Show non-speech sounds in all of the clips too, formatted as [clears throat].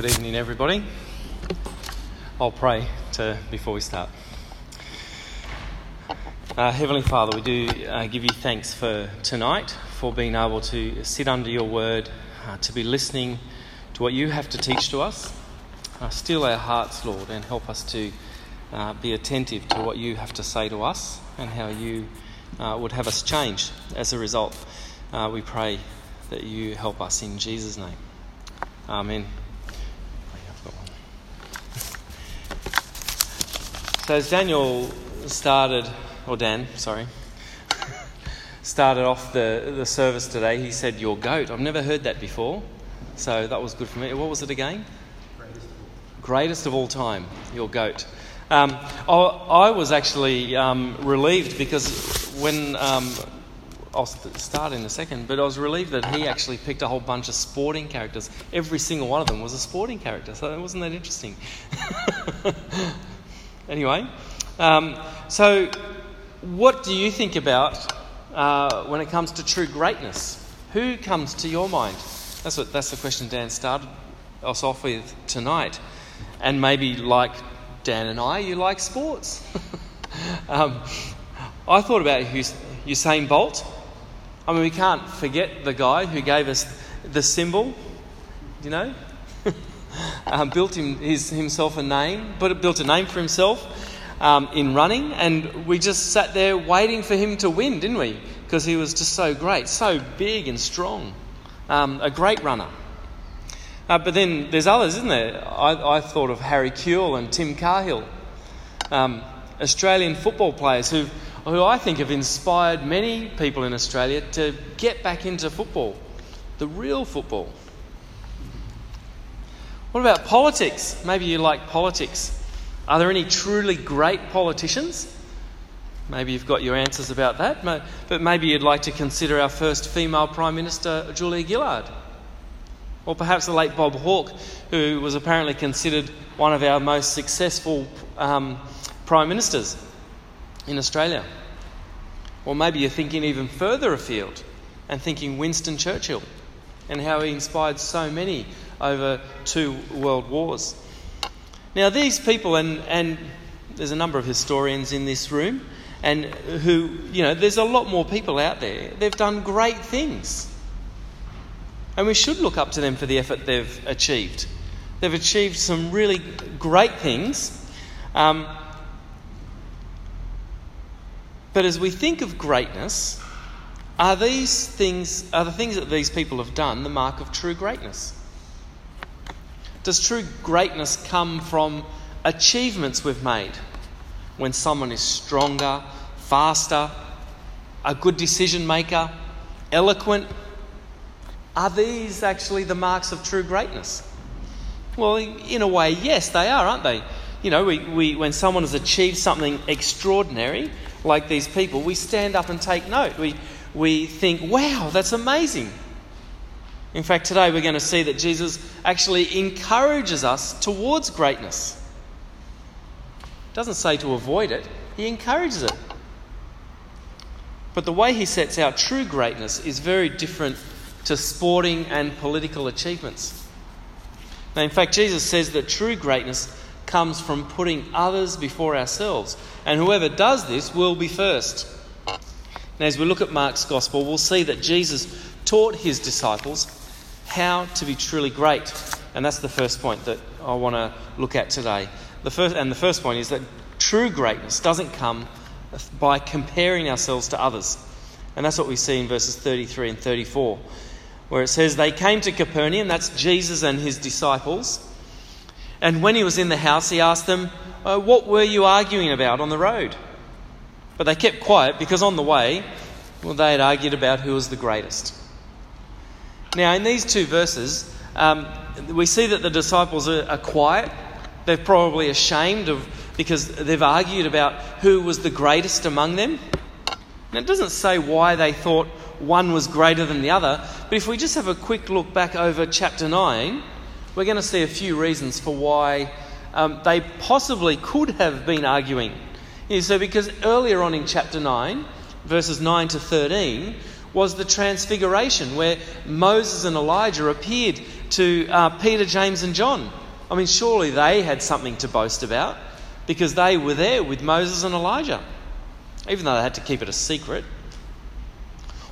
good evening, everybody. I'll pray to, before we start. Uh, Heavenly Father, we do uh, give you thanks for tonight, for being able to sit under your word, uh, to be listening to what you have to teach to us. Uh, still our hearts, Lord, and help us to uh, be attentive to what you have to say to us and how you uh, would have us change as a result. we pray that you help us in Jesus' name. Amen. So, as Daniel started, or Dan, sorry, [laughs] started off the, the service today, he said, Your goat. I've never heard that before, so that was good for me. What was it again? Greatest of all time, your goat. Um, I, was actually um, relieved because when um, I'll start in a second, but I was relieved that he actually picked a whole bunch of sporting characters. Every single one of them was a sporting character, so it wasn't that interesting? [laughs] anyway, um, so what do you think about uh, when it comes to true greatness? Who comes to your mind? That's, what, that's the question Dan started us off with tonight. And maybe like Dan and I, you like sports. [laughs] um, I thought about Usain Bolt. I mean, we can't forget the guy who gave us the symbol, you know, um, built him, his, himself a name, but built a name for himself um, in running, and we just sat there waiting for him to win, didn't we? Because he was just so great, so big and strong, um, a great runner. Uh, but then there's others, isn't there? I, I, thought of Harry Kewell and Tim Cahill, um, Australian football players who've who I think have inspired many people in Australia to get back into football, the real football. What about politics? Maybe you like politics. Are there any truly great politicians? Maybe you've got your answers about that, but maybe you'd like to consider our first female Prime Minister, Julia Gillard. Or perhaps the late Bob Hawke, who was apparently considered one of our most successful um, Prime Ministers in Australia. Or maybe you're thinking even further afield and thinking Winston Churchill and how he inspired so many over two world wars. Now, these people, and, and there's a number of historians in this room, and who, you know, there's a lot more people out there. They've done great things. And we should look up to them for the effort they've achieved. They've achieved some really great things. Um, but as we think of greatness, are these things, are the things that these people have done the mark of true greatness? Does true greatness come from achievements we've made? When someone is stronger, faster, a good decision maker, eloquent? Are these actually the marks of true greatness? Well, in a way, yes, they are, aren't they? You know, we, we, when someone has achieved something extraordinary, like these people, we stand up and take note. We, we think, wow, that's amazing. In fact, today we're going to see that Jesus actually encourages us towards greatness. Doesn't say to avoid it, he encourages it. But the way he sets out true greatness is very different to sporting and political achievements. Now, in fact, Jesus says that true greatness comes from putting others before ourselves. And whoever does this will be first. Now, as we look at Mark's gospel, we'll see that Jesus taught his disciples how to be truly great. And that's the first point that I want to look at today. The first, and the first point is that true greatness doesn't come by comparing ourselves to others. And that's what we see in verses 33 and 34, where it says, They came to Capernaum, that's Jesus and his disciples. And when he was in the house, he asked them, uh, What were you arguing about on the road? But they kept quiet because on the way, well, they had argued about who was the greatest. Now, in these two verses, um, we see that the disciples are, are quiet. They're probably ashamed of because they've argued about who was the greatest among them. Now, it doesn't say why they thought one was greater than the other, but if we just have a quick look back over chapter 9, we're going to see a few reasons for why um, they possibly could have been arguing. Yeah, so, because earlier on in chapter 9, verses 9 to 13, was the Transfiguration, where Moses and Elijah appeared to uh, Peter, James, and John. I mean, surely they had something to boast about because they were there with Moses and Elijah, even though they had to keep it a secret.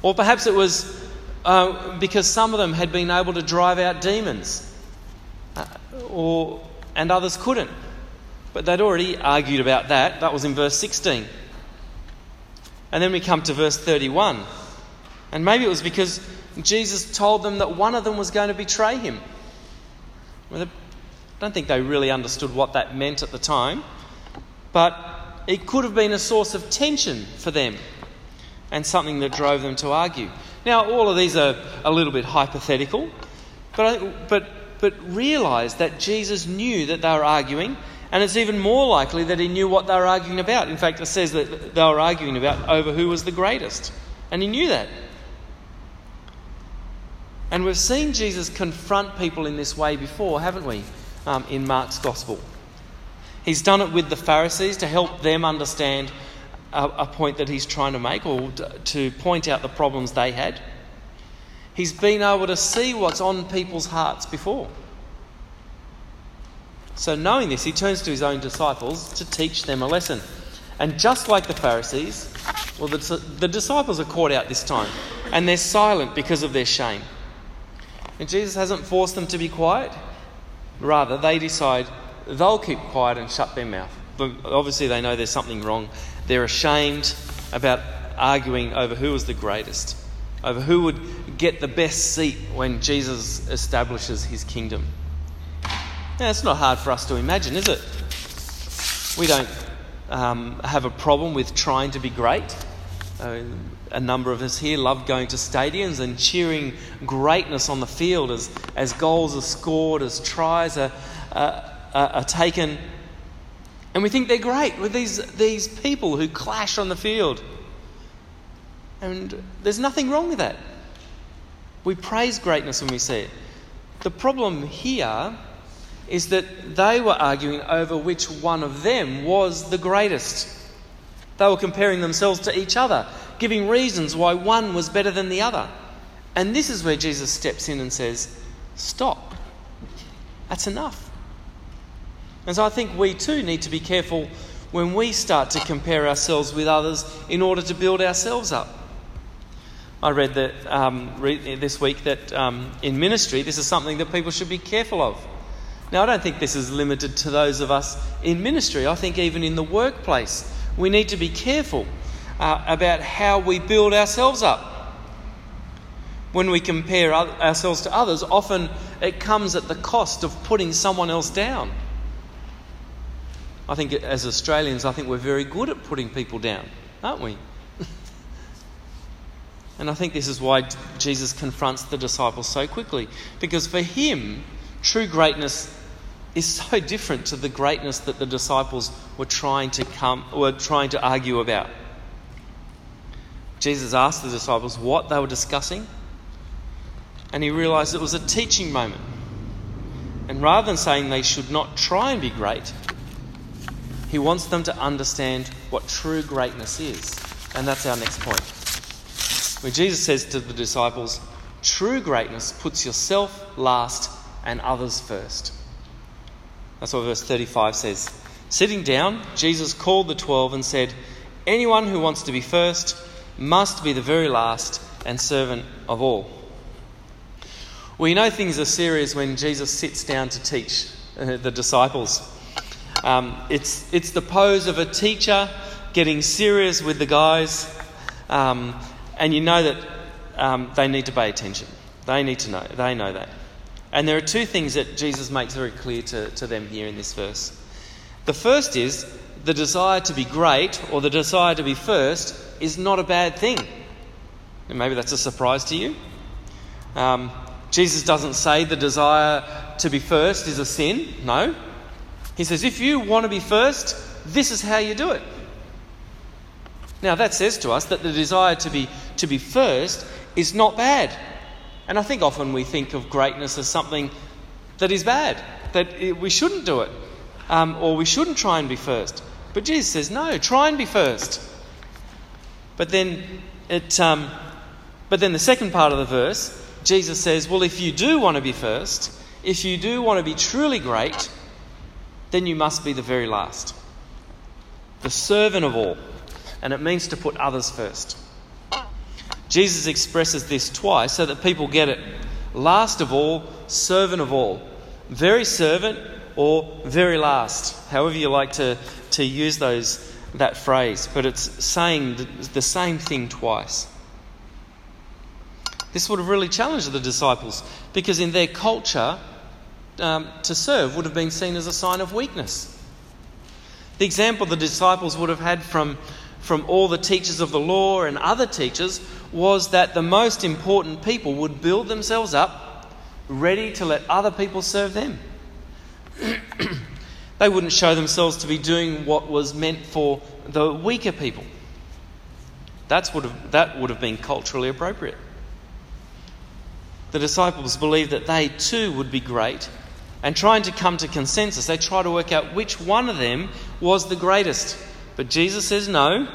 Or perhaps it was uh, because some of them had been able to drive out demons, uh, or, and others couldn't. But they'd already argued about that. That was in verse 16. And then we come to verse 31. And maybe it was because Jesus told them that one of them was going to betray him. Well, I don't think they really understood what that meant at the time, but it could have been a source of tension for them and something that drove them to argue. Now, all of these are a little bit hypothetical, but, I, but, but realise that Jesus knew that they were arguing, and it's even more likely that he knew what they were arguing about. In fact, it says that they were arguing about over who was the greatest, and he knew that. And we've seen Jesus confront people in this way before, haven't we, um, in Mark's Gospel? He's done it with the Pharisees to help them understand a, a point that he's trying to make or to point out the problems they had. He's been able to see what's on people's hearts before. So, knowing this, he turns to his own disciples to teach them a lesson. And just like the Pharisees, well, the, the disciples are caught out this time and they're silent because of their shame. And Jesus hasn't forced them to be quiet. Rather, they decide they'll keep quiet and shut their mouth. But obviously, they know there's something wrong they're ashamed about arguing over who was the greatest, over who would get the best seat when Jesus establishes his kingdom. Now, it's not hard for us to imagine, is it? We don't um, have a problem with trying to be great. Uh, a number of us here love going to stadiums and cheering greatness on the field as, as goals are scored, as tries are, uh, are taken. And we think they're great with these, these people who clash on the field. And there's nothing wrong with that. We praise greatness when we see it. The problem here is that they were arguing over which one of them was the greatest. They were comparing themselves to each other, giving reasons why one was better than the other. And this is where Jesus steps in and says, Stop. That's enough. And so I think we too need to be careful when we start to compare ourselves with others in order to build ourselves up. I read that um, this week that um, in ministry, this is something that people should be careful of. Now, I don't think this is limited to those of us in ministry. I think even in the workplace, we need to be careful uh, about how we build ourselves up. When we compare ourselves to others, often it comes at the cost of putting someone else down. I think as Australians, I think we're very good at putting people down, aren't we? [laughs] and I think this is why Jesus confronts the disciples so quickly. Because for him, true greatness is so different to the greatness that the disciples were trying to come were trying to argue about. Jesus asked the disciples what they were discussing, and he realized it was a teaching moment. And rather than saying they should not try and be great, he wants them to understand what true greatness is. And that's our next point. When Jesus says to the disciples, true greatness puts yourself last and others first. That's what verse 35 says. Sitting down, Jesus called the twelve and said, Anyone who wants to be first must be the very last and servant of all. We know things are serious when Jesus sits down to teach uh, the disciples. Um, it's, it's the pose of a teacher getting serious with the guys, um, and you know that um, they need to pay attention. They need to know. They know that. And there are two things that Jesus makes very clear to, to them here in this verse. The first is the desire to be great or the desire to be first is not a bad thing. And maybe that's a surprise to you. Um, Jesus doesn't say the desire to be first is a sin. No. He says, if you want to be first, this is how you do it. Now, that says to us that the desire to be, to be first is not bad. And I think often we think of greatness as something that is bad, that we shouldn't do it, um, or we shouldn't try and be first. But Jesus says, no, try and be first. But then it, um, But then the second part of the verse, Jesus says, Well, if you do want to be first, if you do want to be truly great, then you must be the very last. The servant of all. And it means to put others first. Jesus expresses this twice so that people get it. Last of all, servant of all. Very servant or very last, however you like to, to use those, that phrase. But it's saying the same thing twice. This would have really challenged the disciples because in their culture, um, to serve would have been seen as a sign of weakness. The example the disciples would have had from, from all the teachers of the law and other teachers was that the most important people would build themselves up, ready to let other people serve them. [clears throat] they wouldn't show themselves to be doing what was meant for the weaker people. That's would have, that would have been culturally appropriate. The disciples believed that they too would be great and trying to come to consensus, they try to work out which one of them was the greatest. But Jesus says, no,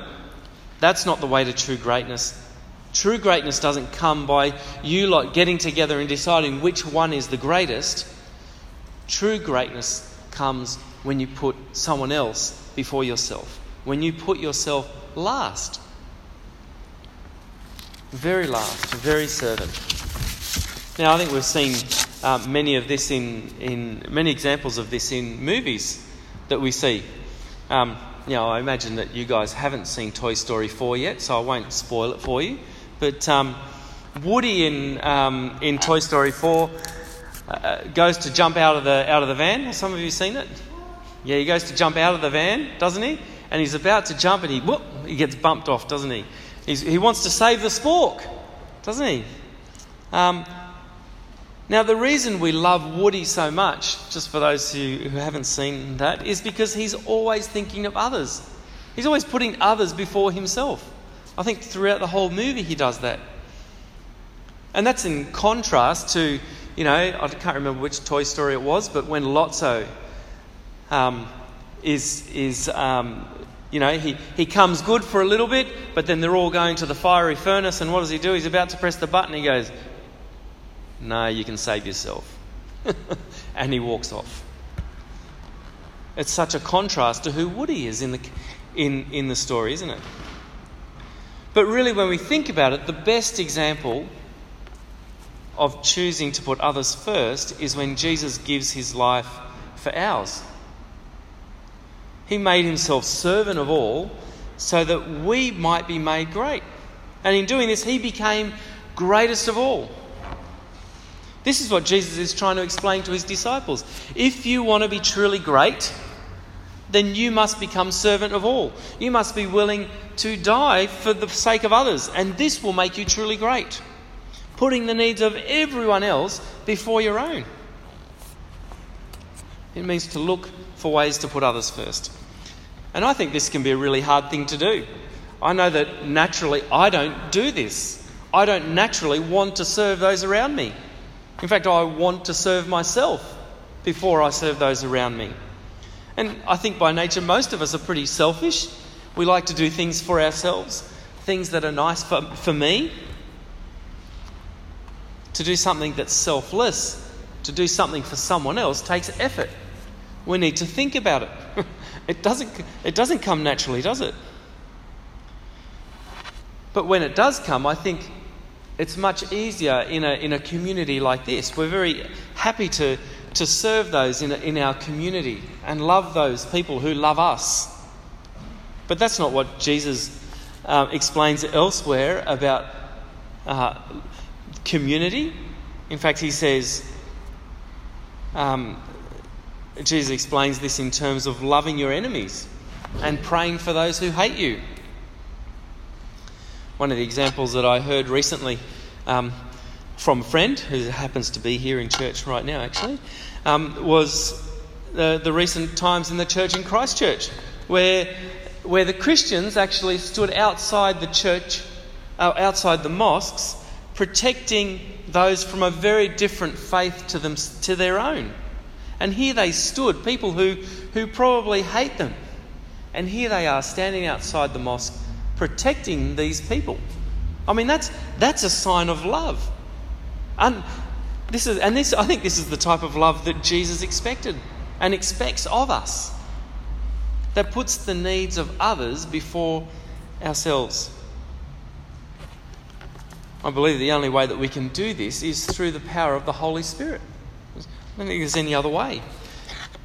that's not the way to true greatness. True greatness doesn't come by you lot getting together and deciding which one is the greatest. True greatness comes when you put someone else before yourself, when you put yourself last. Very last, very servant. Now, I think we've seen uh, many of this in, in many examples of this in movies that we see. Um, you know, I imagine that you guys haven't seen Toy Story 4 yet, so I won't spoil it for you. But um, Woody in, um, in Toy Story 4 uh, goes to jump out of, the, out of the van. Have some of you seen it? Yeah, he goes to jump out of the van, doesn't he? And he's about to jump and he, whoop, he gets bumped off, doesn't he? He's, he wants to save the spork, doesn't he? Um, now, the reason we love Woody so much, just for those who, who haven't seen that, is because he's always thinking of others. He's always putting others before himself. I think throughout the whole movie he does that. And that's in contrast to, you know, I can't remember which Toy Story it was, but when Lotso um, is, is um, you know, he, he comes good for a little bit, but then they're all going to the fiery furnace, and what does he do? He's about to press the button, he goes, no, you can save yourself. [laughs] and he walks off. It's such a contrast to who Woody is in the, in, in the story, isn't it? But really, when we think about it, the best example of choosing to put others first is when Jesus gives his life for ours. He made himself servant of all so that we might be made great. And in doing this, he became greatest of all. This is what Jesus is trying to explain to his disciples. If you want to be truly great, then you must become servant of all. You must be willing to die for the sake of others, and this will make you truly great. Putting the needs of everyone else before your own. It means to look for ways to put others first. And I think this can be a really hard thing to do. I know that naturally I don't do this. I don't naturally want to serve those around me. In fact, I want to serve myself before I serve those around me. And I think by nature, most of us are pretty selfish. We like to do things for ourselves, things that are nice for, for me. To do something that's selfless, to do something for someone else, takes effort. We need to think about it. [laughs] it, doesn't, it doesn't come naturally, does it? But when it does come, I think it's much easier in a, in a community like this. We're very happy to, to serve those in, in our community and love those people who love us. But that's not what Jesus uh, explains elsewhere about uh, community. In fact, he says, um, Jesus explains this in terms of loving your enemies and praying for those who hate you. One of the examples that I heard recently um, from a friend who happens to be here in church right now, actually, um, was the, the recent times in the church in Christchurch, where, where the Christians actually stood outside the church, uh, outside the mosques, protecting those from a very different faith to, them, to their own. And here they stood, people who, who probably hate them. And here they are standing outside the mosque protecting these people. I mean, that's, that's a sign of love. And this is, and this, I think this is the type of love that Jesus expected and expects of us. That puts the needs of others before ourselves. I believe the only way that we can do this is through the power of the Holy Spirit. I don't think there's any other way.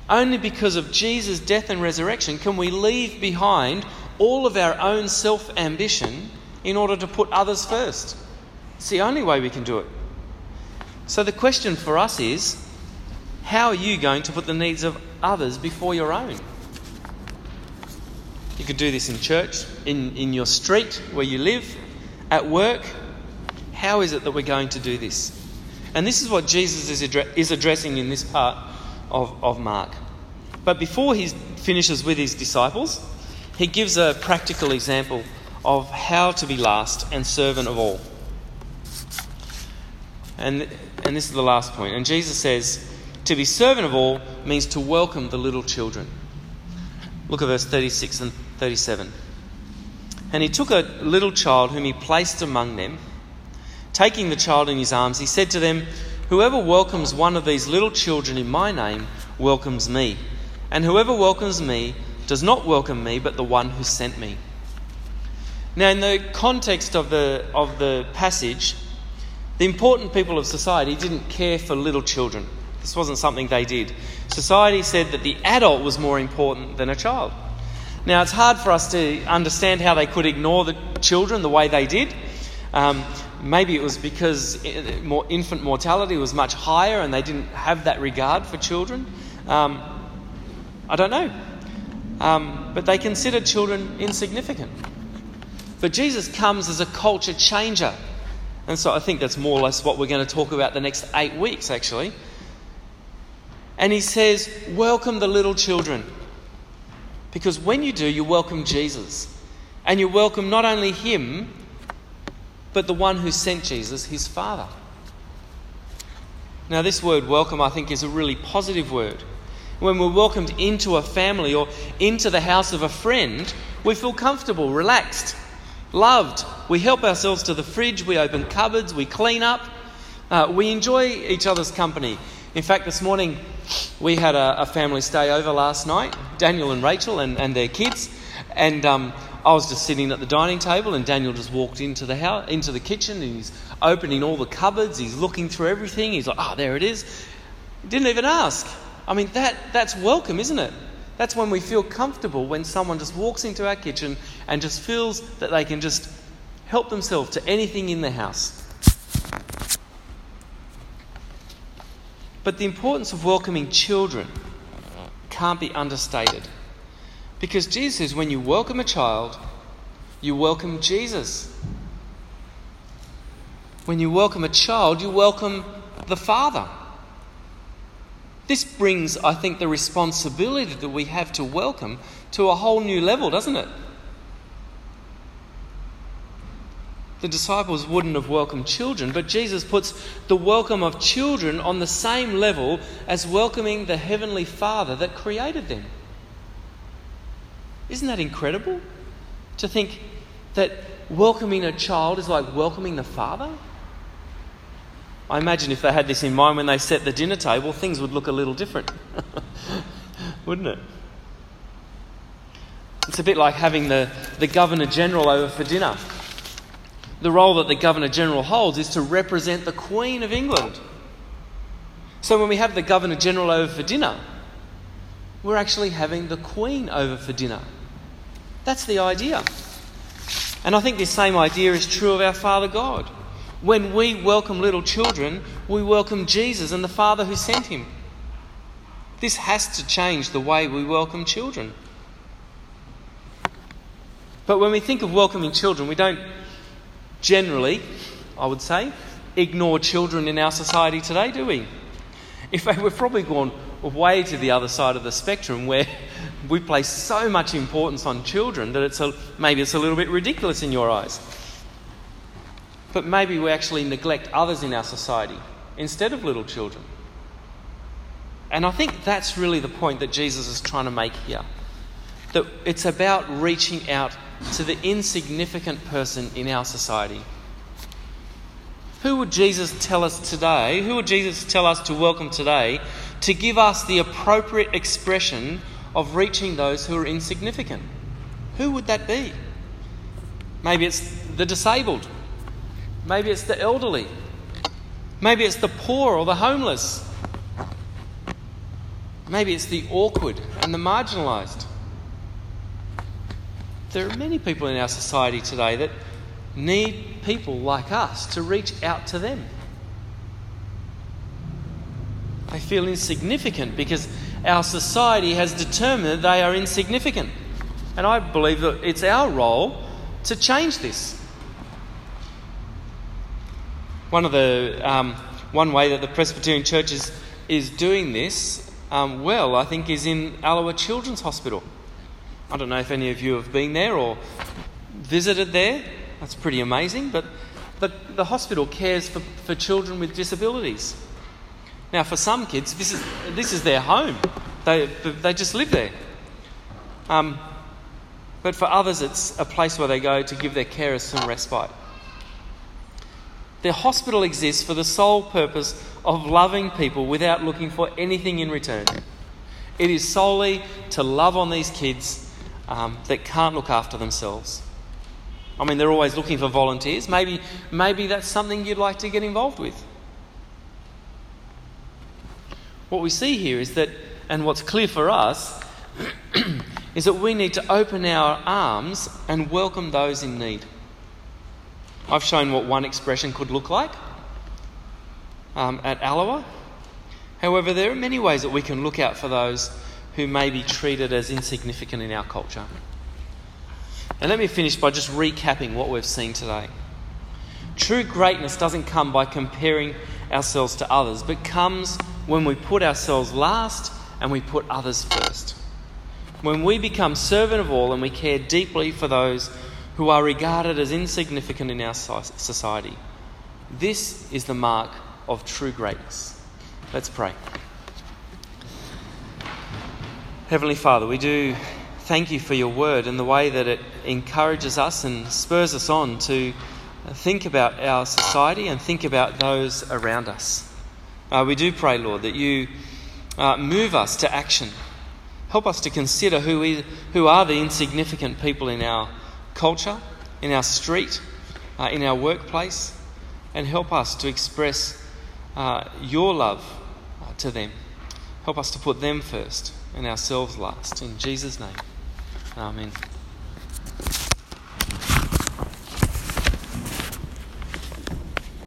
Only because of Jesus' death and resurrection can we leave behind all of our own self ambition in order to put others first. It's the only way we can do it. So the question for us is how are you going to put the needs of others before your own? You could do this in church, in, in your street where you live, at work. How is it that we're going to do this? And this is what Jesus is, addre- is addressing in this part of, of Mark. But before he finishes with his disciples, he gives a practical example of how to be last and servant of all. And, and this is the last point. And Jesus says, to be servant of all means to welcome the little children. Look at verse 36 and 37. And he took a little child whom he placed among them. Taking the child in his arms, he said to them, Whoever welcomes one of these little children in my name welcomes me. And whoever welcomes me does not welcome me, but the one who sent me. Now, in the context of the, of the passage, the important people of society didn't care for little children. This wasn't something they did. Society said that the adult was more important than a child. Now, it's hard for us to understand how they could ignore the children the way they did. Um, maybe it was because more infant mortality was much higher and they didn't have that regard for children. Um, I don't know. Um, but they considered children insignificant. But Jesus comes as a culture changer. And so I think that's more or less what we're going to talk about the next eight weeks, actually. And he says, Welcome the little children. Because when you do, you welcome Jesus. And you welcome not only him, but the one who sent Jesus, his Father. Now, this word welcome, I think, is a really positive word. When we're welcomed into a family or into the house of a friend, we feel comfortable, relaxed, loved. We help ourselves to the fridge, we open cupboards, we clean up, uh, we enjoy each other's company. In fact, this morning we had a, a, family stay over last night, Daniel and Rachel and, and their kids, and um, I was just sitting at the dining table, and Daniel just walked into the house, into the kitchen, and he's opening all the cupboards, he's looking through everything. He's like, "Oh, there it is." He didn't even ask. I mean, that that's welcome, isn't it? That's when we feel comfortable when someone just walks into our kitchen and just feels that they can just help themselves to anything in the house. But the importance of welcoming children can't be understated. Because Jesus says when you welcome a child, you welcome Jesus. When you welcome a child, you welcome the Father. This brings, I think, the responsibility that we have to welcome to a whole new level, doesn't it? the disciples wouldn't have welcomed children, but Jesus puts the welcome of children on the same level as welcoming the Heavenly Father that created them. Isn't that incredible? To think that welcoming a child is like welcoming the Father? I imagine if they had this in mind when they set the dinner table, things would look a little different, [laughs] wouldn't it? It's a bit like having the, the Governor General over for dinner the role that the Governor General holds is to represent the Queen of England. So when we have the Governor General over for dinner, we're actually having the Queen over for dinner. That's the idea. And I think this same idea is true of our Father God. When we welcome little children, we welcome Jesus and the Father who sent him. This has to change the way we welcome children. But when we think of welcoming children, we don't generally, I would say, ignore children in our society today, do we? In fact, we've probably gone way to the other side of the spectrum where we place so much importance on children that it's a, maybe it's a little bit ridiculous in your eyes. But maybe we actually neglect others in our society instead of little children. And I think that's really the point that Jesus is trying to make here. That it's about reaching out to the insignificant person in our society, Who would Jesus tell us today? Who would Jesus tell us to welcome today to give us the appropriate expression of reaching those who are insignificant? Who would that be? Maybe it's the disabled. Maybe it's the elderly. Maybe it's the poor or the homeless. Maybe it's the awkward and the marginalised. There are many people in our society today that need people like us to reach out to them. They feel insignificant because our society has determined that they are insignificant. And I believe that it's our role to change this. One of the um, one way that the Presbyterian Church is, is doing this um, well, I think, is in Allowah Children's Hospital. I don't know if any of you have been there or visited there. That's pretty amazing. But the, the hospital cares for, for children with disabilities. Now, for some kids, this is, this is their home, they, they just live there. Um, but for others, it's a place where they go to give their carers some respite. The hospital exists for the sole purpose of loving people without looking for anything in return. It is solely to love on these kids um, that can't look after themselves. I mean, they're always looking for volunteers. Maybe, maybe that's something you'd like to get involved with. What we see here is that, and what's clear for us, [clears throat] is that we need to open our arms and welcome those in need. I've shown what one expression could look like um, at Allowah. However, there are many ways that we can look out for those who may be treated as insignificant in our culture. And let me finish by just recapping what we've seen today. True greatness doesn't come by comparing ourselves to others, but comes when we put ourselves last and we put others first. When we become servant of all and we care deeply for those who are regarded as insignificant in our society. This is the mark of true greatness. Let's pray. Heavenly Father, we do thank you for your word and the way that it encourages us and spurs us on to think about our society and think about those around us. Uh, we do pray, Lord, that you uh, move us to action. Help us to consider who, we, who are the insignificant people in our culture, in our street, uh, in our workplace, and help us to express uh, your love uh, to them. Help us to put them first and ourselves last. In Jesus' name, Amen.